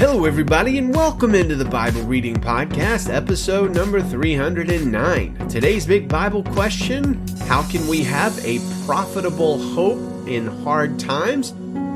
Hello, everybody, and welcome into the Bible Reading Podcast, episode number 309. Today's big Bible question How can we have a profitable hope in hard times?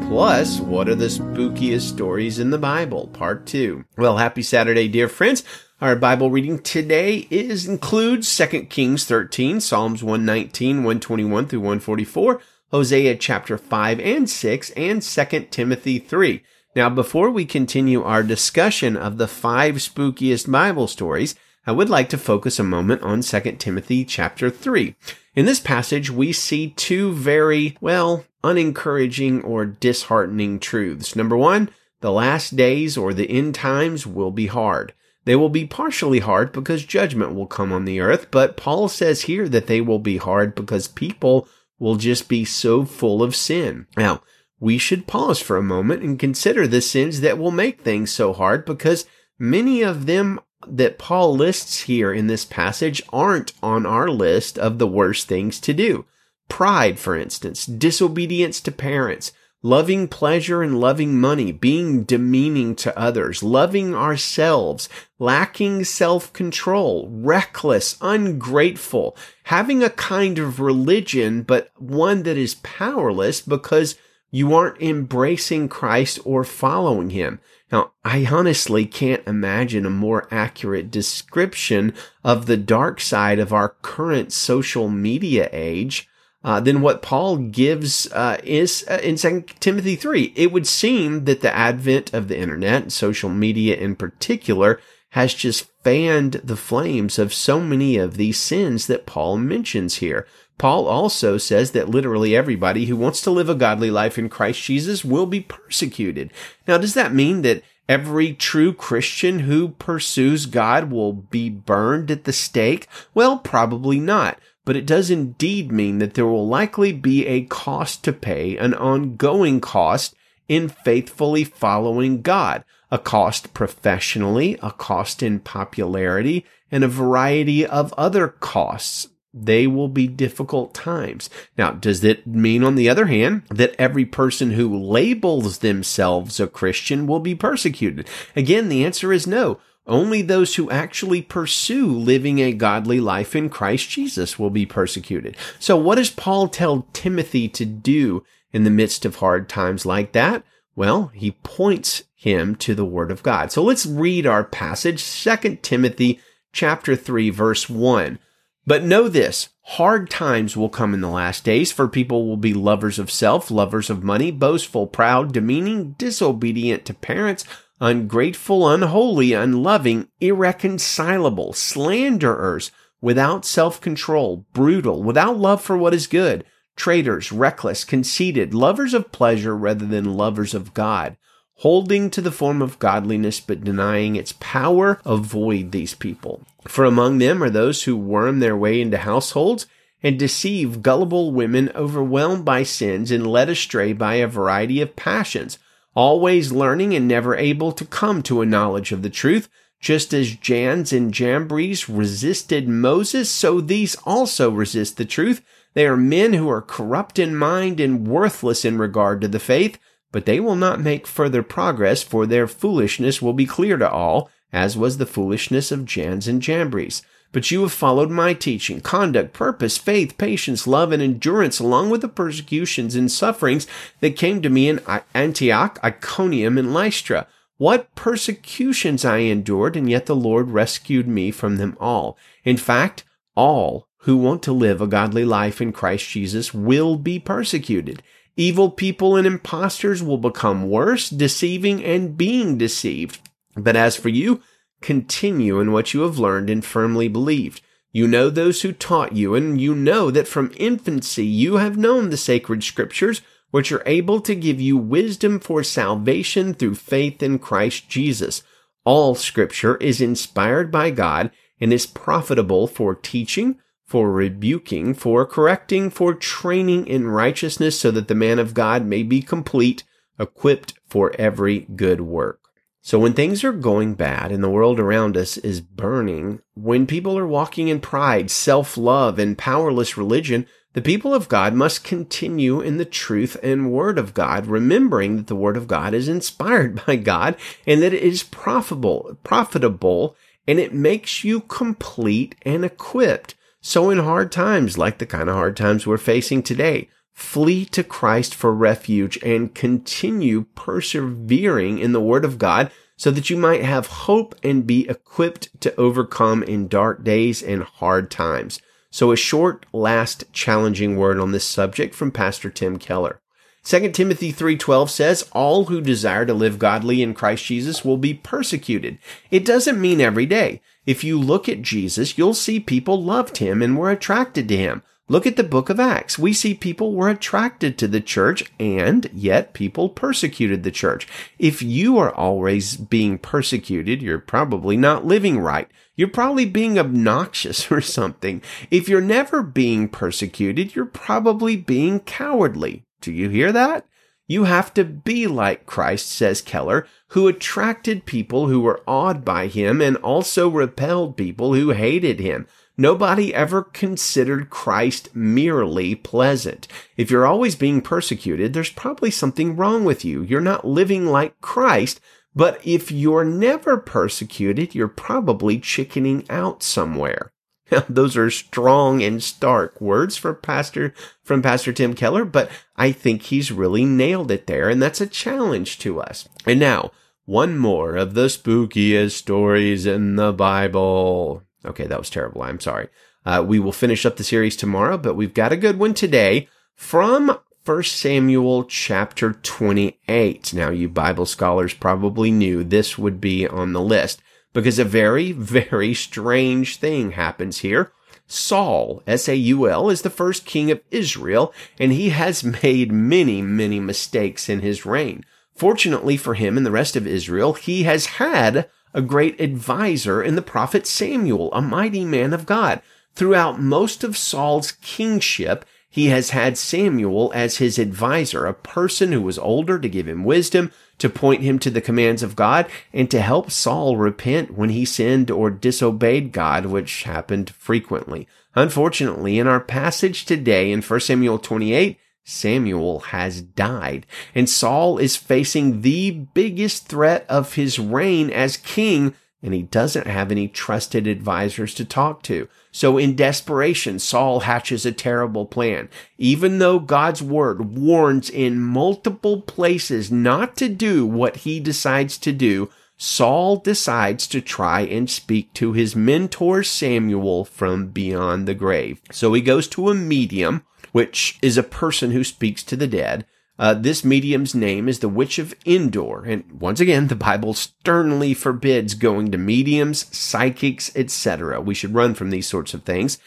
Plus, what are the spookiest stories in the Bible? Part 2. Well, happy Saturday, dear friends. Our Bible reading today is includes 2 Kings 13, Psalms 119, 121 through 144, Hosea chapter 5 and 6, and 2 Timothy 3. Now, before we continue our discussion of the five spookiest Bible stories, I would like to focus a moment on 2 Timothy chapter 3. In this passage, we see two very, well, unencouraging or disheartening truths. Number one, the last days or the end times will be hard. They will be partially hard because judgment will come on the earth, but Paul says here that they will be hard because people will just be so full of sin. Now, we should pause for a moment and consider the sins that will make things so hard because many of them that Paul lists here in this passage aren't on our list of the worst things to do. Pride, for instance, disobedience to parents, loving pleasure and loving money, being demeaning to others, loving ourselves, lacking self-control, reckless, ungrateful, having a kind of religion, but one that is powerless because you aren't embracing Christ or following him. Now, I honestly can't imagine a more accurate description of the dark side of our current social media age uh, than what Paul gives uh, is uh, in 2 Timothy 3. It would seem that the advent of the internet, social media in particular, has just fanned the flames of so many of these sins that Paul mentions here. Paul also says that literally everybody who wants to live a godly life in Christ Jesus will be persecuted. Now, does that mean that every true Christian who pursues God will be burned at the stake? Well, probably not. But it does indeed mean that there will likely be a cost to pay, an ongoing cost in faithfully following God, a cost professionally, a cost in popularity, and a variety of other costs they will be difficult times. Now, does that mean, on the other hand, that every person who labels themselves a Christian will be persecuted? Again, the answer is no. Only those who actually pursue living a godly life in Christ Jesus will be persecuted. So what does Paul tell Timothy to do in the midst of hard times like that? Well, he points him to the word of God. So let's read our passage, 2 Timothy chapter 3 verse 1. But know this, hard times will come in the last days, for people will be lovers of self, lovers of money, boastful, proud, demeaning, disobedient to parents, ungrateful, unholy, unloving, irreconcilable, slanderers, without self-control, brutal, without love for what is good, traitors, reckless, conceited, lovers of pleasure rather than lovers of God holding to the form of godliness but denying its power, avoid these people. For among them are those who worm their way into households and deceive gullible women overwhelmed by sins and led astray by a variety of passions, always learning and never able to come to a knowledge of the truth. Just as Jannes and Jambres resisted Moses, so these also resist the truth. They are men who are corrupt in mind and worthless in regard to the faith but they will not make further progress, for their foolishness will be clear to all, as was the foolishness of Jannes and Jambres. But you have followed my teaching, conduct, purpose, faith, patience, love, and endurance, along with the persecutions and sufferings that came to me in Antioch, Iconium, and Lystra. What persecutions I endured, and yet the Lord rescued me from them all. In fact, all who want to live a godly life in Christ Jesus will be persecuted. Evil people and impostors will become worse, deceiving and being deceived. But as for you, continue in what you have learned and firmly believed. You know those who taught you, and you know that from infancy you have known the sacred scriptures, which are able to give you wisdom for salvation through faith in Christ Jesus. All scripture is inspired by God and is profitable for teaching, for rebuking, for correcting, for training in righteousness, so that the man of God may be complete, equipped for every good work. So when things are going bad and the world around us is burning, when people are walking in pride, self-love, and powerless religion, The people of God must continue in the truth and word of God, remembering that the word of God is inspired by God and that it is profitable, profitable, and it makes you complete and equipped. So in hard times, like the kind of hard times we're facing today, flee to Christ for refuge and continue persevering in the word of God so that you might have hope and be equipped to overcome in dark days and hard times. So a short, last, challenging word on this subject from Pastor Tim Keller. 2 Timothy 3:12 says all who desire to live godly in Christ Jesus will be persecuted. It doesn't mean every day. If you look at Jesus, you'll see people loved him and were attracted to him. Look at the book of Acts. We see people were attracted to the church and yet people persecuted the church. If you are always being persecuted, you're probably not living right. You're probably being obnoxious or something. If you're never being persecuted, you're probably being cowardly. Do you hear that? You have to be like Christ, says Keller, who attracted people who were awed by him and also repelled people who hated him. Nobody ever considered Christ merely pleasant. If you're always being persecuted, there's probably something wrong with you. You're not living like Christ, but if you're never persecuted, you're probably chickening out somewhere. Those are strong and stark words for Pastor, from Pastor Tim Keller, but I think he's really nailed it there, and that's a challenge to us. And now, one more of the spookiest stories in the Bible. Okay, that was terrible. I'm sorry. Uh, we will finish up the series tomorrow, but we've got a good one today from 1 Samuel chapter 28. Now, you Bible scholars probably knew this would be on the list because a very, very strange thing happens here. Saul, S-A-U-L, is the first king of Israel, and he has made many, many mistakes in his reign. Fortunately for him and the rest of Israel, he has had a great advisor in the prophet Samuel, a mighty man of God. Throughout most of Saul's kingship, he has had Samuel as his advisor, a person who was older to give him wisdom, to point him to the commands of God, and to help Saul repent when he sinned or disobeyed God, which happened frequently. Unfortunately, in our passage today in 1 Samuel 28, Samuel has died, and Saul is facing the biggest threat of his reign as king and he doesn't have any trusted advisors to talk to. So in desperation, Saul hatches a terrible plan. Even though God's word warns in multiple places not to do what he decides to do, Saul decides to try and speak to his mentor Samuel from beyond the grave. So he goes to a medium, which is a person who speaks to the dead. Uh, this medium's name is the Witch of Endor, and once again, the Bible sternly forbids going to mediums, psychics, etc. We should run from these sorts of things.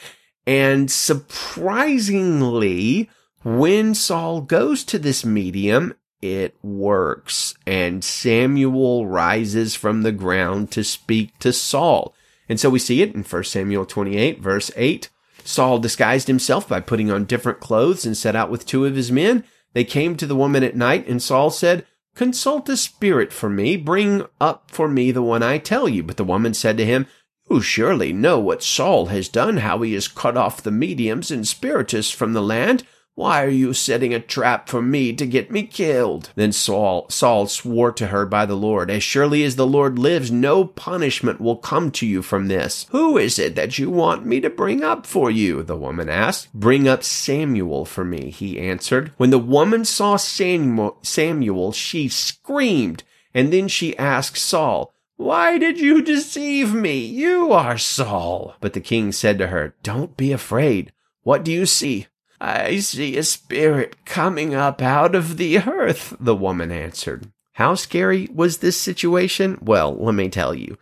And surprisingly, when Saul goes to this medium, it works, and Samuel rises from the ground to speak to Saul. And so we see it in 1 Samuel 28, verse 8. Saul disguised himself by putting on different clothes and set out with two of his men. They came to the woman at night, and Saul said, Consult a spirit for me, bring up for me the one I tell you. But the woman said to him, You surely know what Saul has done, how he has cut off the mediums and spiritists from the land. Why are you setting a trap for me to get me killed? Then Saul, Saul swore to her by the Lord, As surely as the Lord lives, no punishment will come to you from this. Who is it that you want me to bring up for you? The woman asked. Bring up Samuel for me, he answered. When the woman saw Samuel, Samuel she screamed, and then she asked Saul, why did you deceive me? You are Saul. But the king said to her, Don't be afraid. What do you see? I see a spirit coming up out of the earth, the woman answered. How scary was this situation? Well, let me tell you.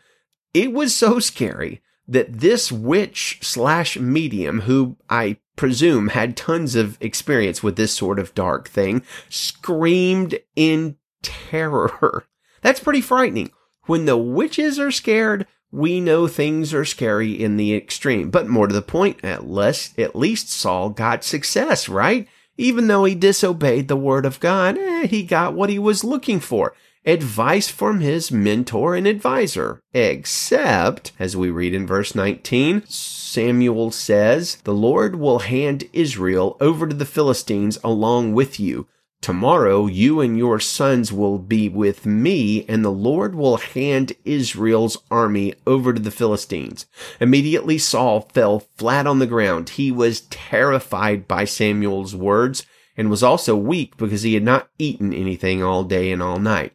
It was so scary that this witch slash medium, who I presume had tons of experience with this sort of dark thing, screamed in terror. That's pretty frightening. When the witches are scared, we know things are scary in the extreme. But more to the point, at least, at least Saul got success, right? Even though he disobeyed the word of God, eh, he got what he was looking for. advice from his mentor and advisor. Except, as we read in verse 19, Samuel says, The Lord will hand Israel over to the Philistines along with you. Tomorrow you and your sons will be with me, and the Lord will hand Israel's army over to the Philistines. Immediately Saul fell flat on the ground. He was terrified by Samuel's words and was also weak because he had not eaten anything all day and all night.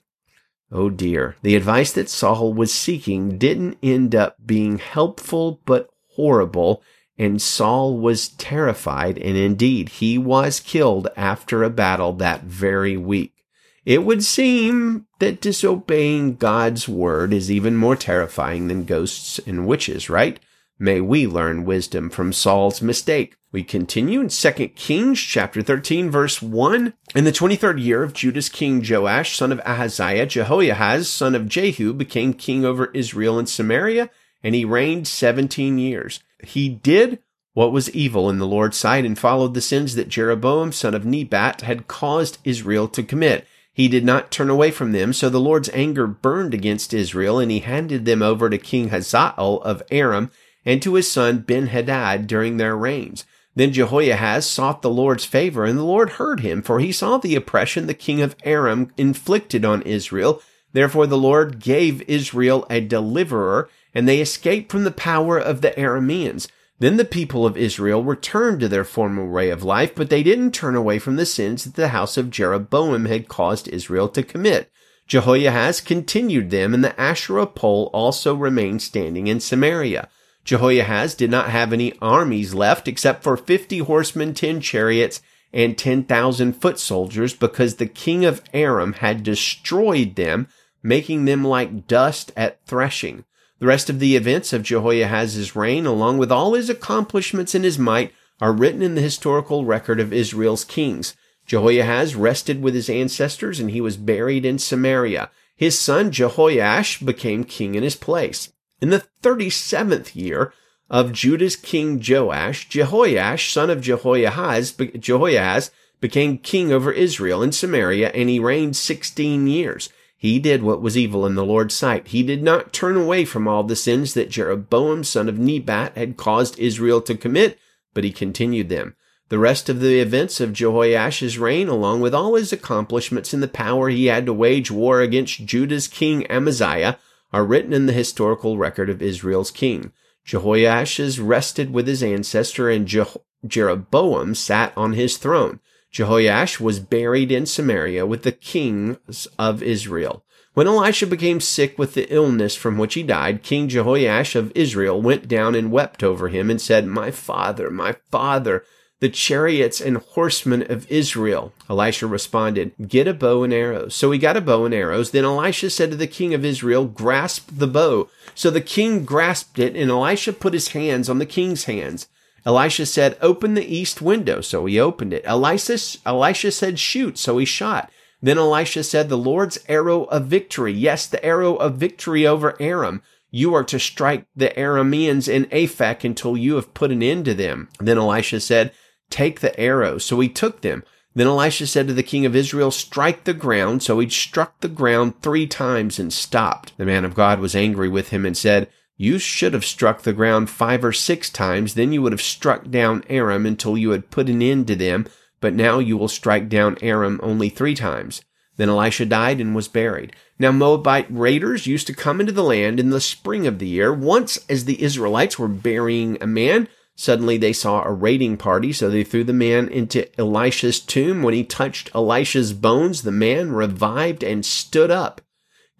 Oh dear. The advice that Saul was seeking didn't end up being helpful, but horrible and Saul was terrified, and indeed he was killed after a battle that very week. It would seem that disobeying God's word is even more terrifying than ghosts and witches, right? May we learn wisdom from Saul's mistake. We continue in 2 Kings chapter 13 verse 1. In the 23rd year of Judah's king Joash, son of Ahaziah, Jehoahaz, son of Jehu, became king over Israel and Samaria, and he reigned 17 years. He did what was evil in the Lord's sight and followed the sins that Jeroboam son of Nebat had caused Israel to commit. He did not turn away from them, so the Lord's anger burned against Israel, and he handed them over to King Hazael of Aram and to his son Ben-Hadad during their reigns. Then Jehoahaz sought the Lord's favor, and the Lord heard him, for he saw the oppression the king of Aram inflicted on Israel. Therefore the Lord gave Israel a deliverer, and they escaped from the power of the Arameans. Then the people of Israel returned to their former way of life, but they didn't turn away from the sins that the house of Jeroboam had caused Israel to commit. Jehoahaz continued them, and the Asherah pole also remained standing in Samaria. Jehoahaz did not have any armies left except for fifty horsemen, ten chariots, and ten thousand foot soldiers, because the king of Aram had destroyed them, making them like dust at threshing. The rest of the events of Jehoahaz's reign, along with all his accomplishments and his might, are written in the historical record of Israel's kings. Jehoahaz rested with his ancestors and he was buried in Samaria. His son Jehoiash became king in his place. In the 37th year of Judah's king Joash, Jehoash, son of Jehoahaz, Jehoahaz became king over Israel in Samaria and he reigned 16 years. He did what was evil in the Lord's sight. He did not turn away from all the sins that Jeroboam son of Nebat had caused Israel to commit, but he continued them. The rest of the events of Jehoash's reign, along with all his accomplishments and the power he had to wage war against Judah's king Amaziah, are written in the historical record of Israel's king. Jehoash rested with his ancestor and Je- Jeroboam sat on his throne. Jehoash was buried in Samaria with the kings of Israel. When Elisha became sick with the illness from which he died, King Jehoash of Israel went down and wept over him and said, My father, my father, the chariots and horsemen of Israel. Elisha responded, Get a bow and arrows. So he got a bow and arrows. Then Elisha said to the king of Israel, Grasp the bow. So the king grasped it, and Elisha put his hands on the king's hands. Elisha said, Open the east window. So he opened it. Elisha, Elisha said, Shoot. So he shot. Then Elisha said, The Lord's arrow of victory. Yes, the arrow of victory over Aram. You are to strike the Arameans in Aphek until you have put an end to them. Then Elisha said, Take the arrows. So he took them. Then Elisha said to the king of Israel, Strike the ground. So he struck the ground three times and stopped. The man of God was angry with him and said, you should have struck the ground five or six times, then you would have struck down Aram until you had put an end to them, but now you will strike down Aram only three times. Then Elisha died and was buried. Now Moabite raiders used to come into the land in the spring of the year. Once, as the Israelites were burying a man, suddenly they saw a raiding party, so they threw the man into Elisha's tomb. When he touched Elisha's bones, the man revived and stood up.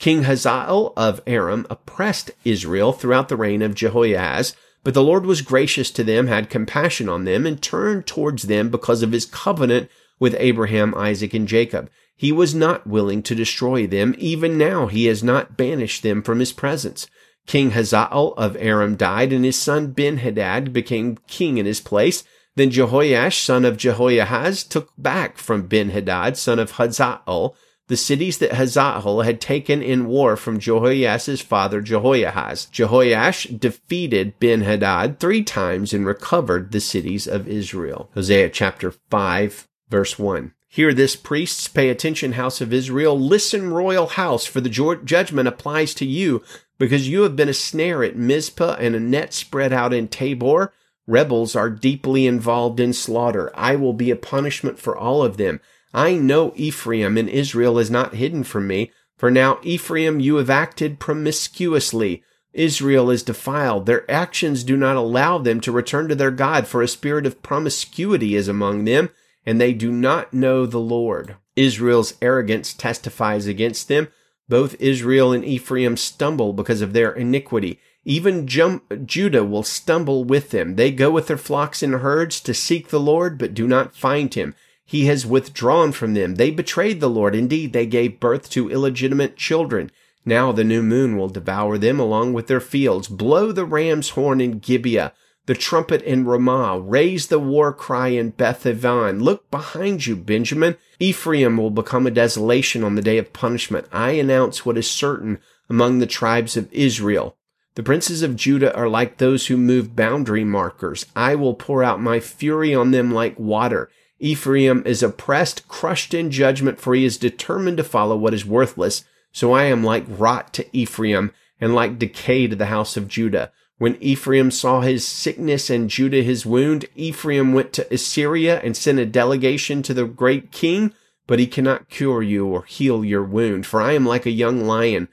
King Hazael of Aram oppressed Israel throughout the reign of Jehoahaz, but the Lord was gracious to them, had compassion on them, and turned towards them because of his covenant with Abraham, Isaac, and Jacob. He was not willing to destroy them. Even now, he has not banished them from his presence. King Hazael of Aram died, and his son Ben-Hadad became king in his place. Then Jehoash, son of Jehoahaz, took back from Ben-Hadad, son of Hazael, the cities that Hazael had taken in war from Jehoahaz's father Jehoahaz. Jehoiash defeated Ben-Hadad three times and recovered the cities of Israel. Hosea chapter 5 verse 1. Hear this, priests. Pay attention, house of Israel. Listen, royal house, for the judgment applies to you, because you have been a snare at Mizpah and a net spread out in Tabor. Rebels are deeply involved in slaughter. I will be a punishment for all of them. I know Ephraim and Israel is not hidden from me. For now, Ephraim, you have acted promiscuously. Israel is defiled. Their actions do not allow them to return to their God, for a spirit of promiscuity is among them and they do not know the Lord. Israel's arrogance testifies against them. Both Israel and Ephraim stumble because of their iniquity. Even Judah will stumble with them. They go with their flocks and herds to seek the Lord, but do not find him. He has withdrawn from them. They betrayed the Lord. Indeed, they gave birth to illegitimate children. Now the new moon will devour them along with their fields. Blow the ram's horn in Gibeah the trumpet in Ramah. Raise the war cry in Bethaven. Look behind you, Benjamin. Ephraim will become a desolation on the day of punishment. I announce what is certain among the tribes of Israel. The princes of Judah are like those who move boundary markers. I will pour out my fury on them like water. Ephraim is oppressed, crushed in judgment, for he is determined to follow what is worthless. So I am like rot to Ephraim and like decay to the house of Judah. When Ephraim saw his sickness and Judah his wound, Ephraim went to Assyria and sent a delegation to the great king, but he cannot cure you or heal your wound. For I am like a young lion,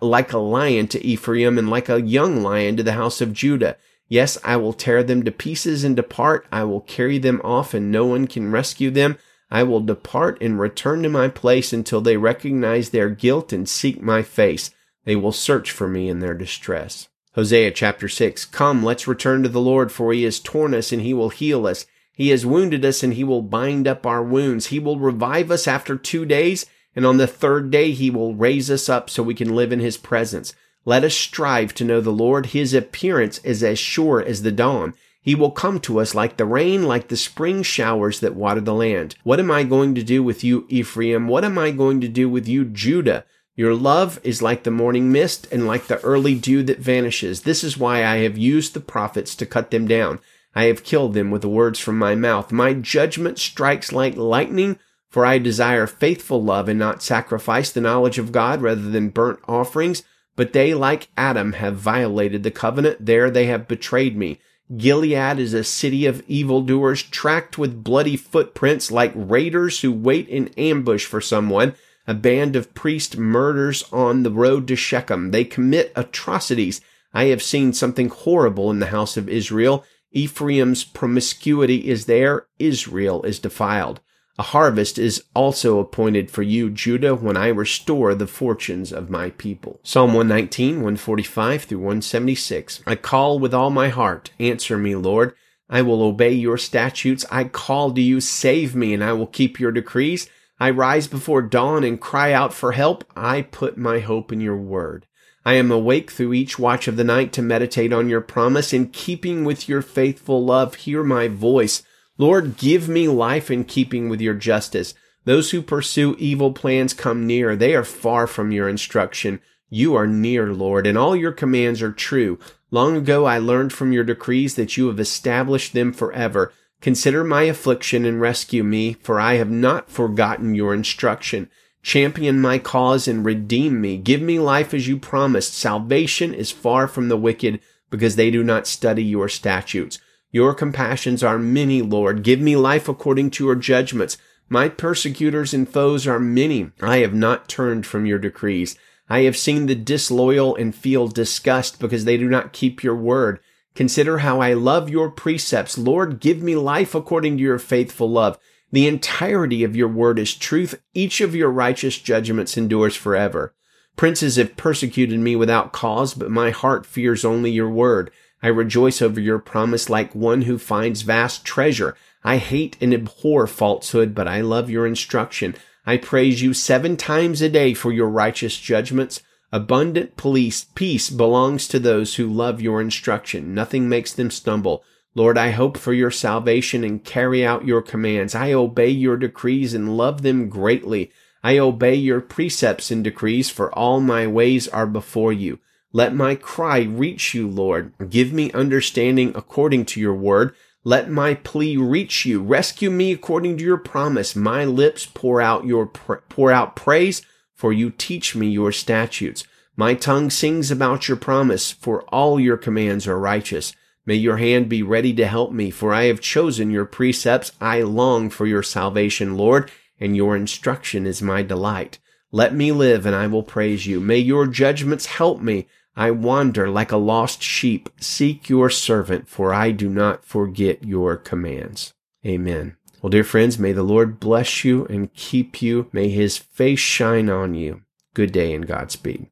like a lion to Ephraim and like a young lion to the house of Judah. Yes, I will tear them to pieces and depart. I will carry them off and no one can rescue them. I will depart and return to my place until they recognize their guilt and seek my face. They will search for me in their distress. Hosea chapter 6 Come, let's return to the Lord, for he has torn us and he will heal us. He has wounded us and he will bind up our wounds. He will revive us after two days, and on the third day he will raise us up so we can live in his presence. Let us strive to know the Lord. His appearance is as sure as the dawn. He will come to us like the rain, like the spring showers that water the land. What am I going to do with you, Ephraim? What am I going to do with you, Judah? Your love is like the morning mist and like the early dew that vanishes. This is why I have used the prophets to cut them down. I have killed them with the words from my mouth. My judgment strikes like lightning, for I desire faithful love and not sacrifice, the knowledge of God rather than burnt offerings. But they, like Adam, have violated the covenant. There they have betrayed me. Gilead is a city of evildoers, tracked with bloody footprints like raiders who wait in ambush for someone. A band of priest murders on the road to Shechem. They commit atrocities. I have seen something horrible in the house of Israel. Ephraim's promiscuity is there. Israel is defiled. A harvest is also appointed for you, Judah, when I restore the fortunes of my people. Psalm 119, 145 through 176. I call with all my heart. Answer me, Lord. I will obey your statutes. I call to you, save me, and I will keep your decrees. I rise before dawn and cry out for help. I put my hope in your word. I am awake through each watch of the night to meditate on your promise. In keeping with your faithful love, hear my voice. Lord, give me life in keeping with your justice. Those who pursue evil plans come near. They are far from your instruction. You are near, Lord, and all your commands are true. Long ago I learned from your decrees that you have established them forever. Consider my affliction and rescue me, for I have not forgotten your instruction. Champion my cause and redeem me. Give me life as you promised. Salvation is far from the wicked, because they do not study your statutes. Your compassions are many, Lord. Give me life according to your judgments. My persecutors and foes are many. I have not turned from your decrees. I have seen the disloyal and feel disgust because they do not keep your word. Consider how I love your precepts. Lord, give me life according to your faithful love. The entirety of your word is truth. Each of your righteous judgments endures forever. Princes have persecuted me without cause, but my heart fears only your word. I rejoice over your promise like one who finds vast treasure. I hate and abhor falsehood, but I love your instruction. I praise you seven times a day for your righteous judgments. Abundant police, peace belongs to those who love your instruction. Nothing makes them stumble. Lord, I hope for your salvation and carry out your commands. I obey your decrees and love them greatly. I obey your precepts and decrees, for all my ways are before you. Let my cry reach you, Lord. Give me understanding according to your word. Let my plea reach you. Rescue me according to your promise. My lips pour out your pour out praise, for you teach me your statutes. My tongue sings about your promise, for all your commands are righteous. May your hand be ready to help me, for I have chosen your precepts. I long for your salvation, Lord, and your instruction is my delight. Let me live and I will praise you. May your judgments help me. I wander like a lost sheep. Seek your servant, for I do not forget your commands. Amen. Well, dear friends, may the Lord bless you and keep you. May his face shine on you. Good day and Godspeed.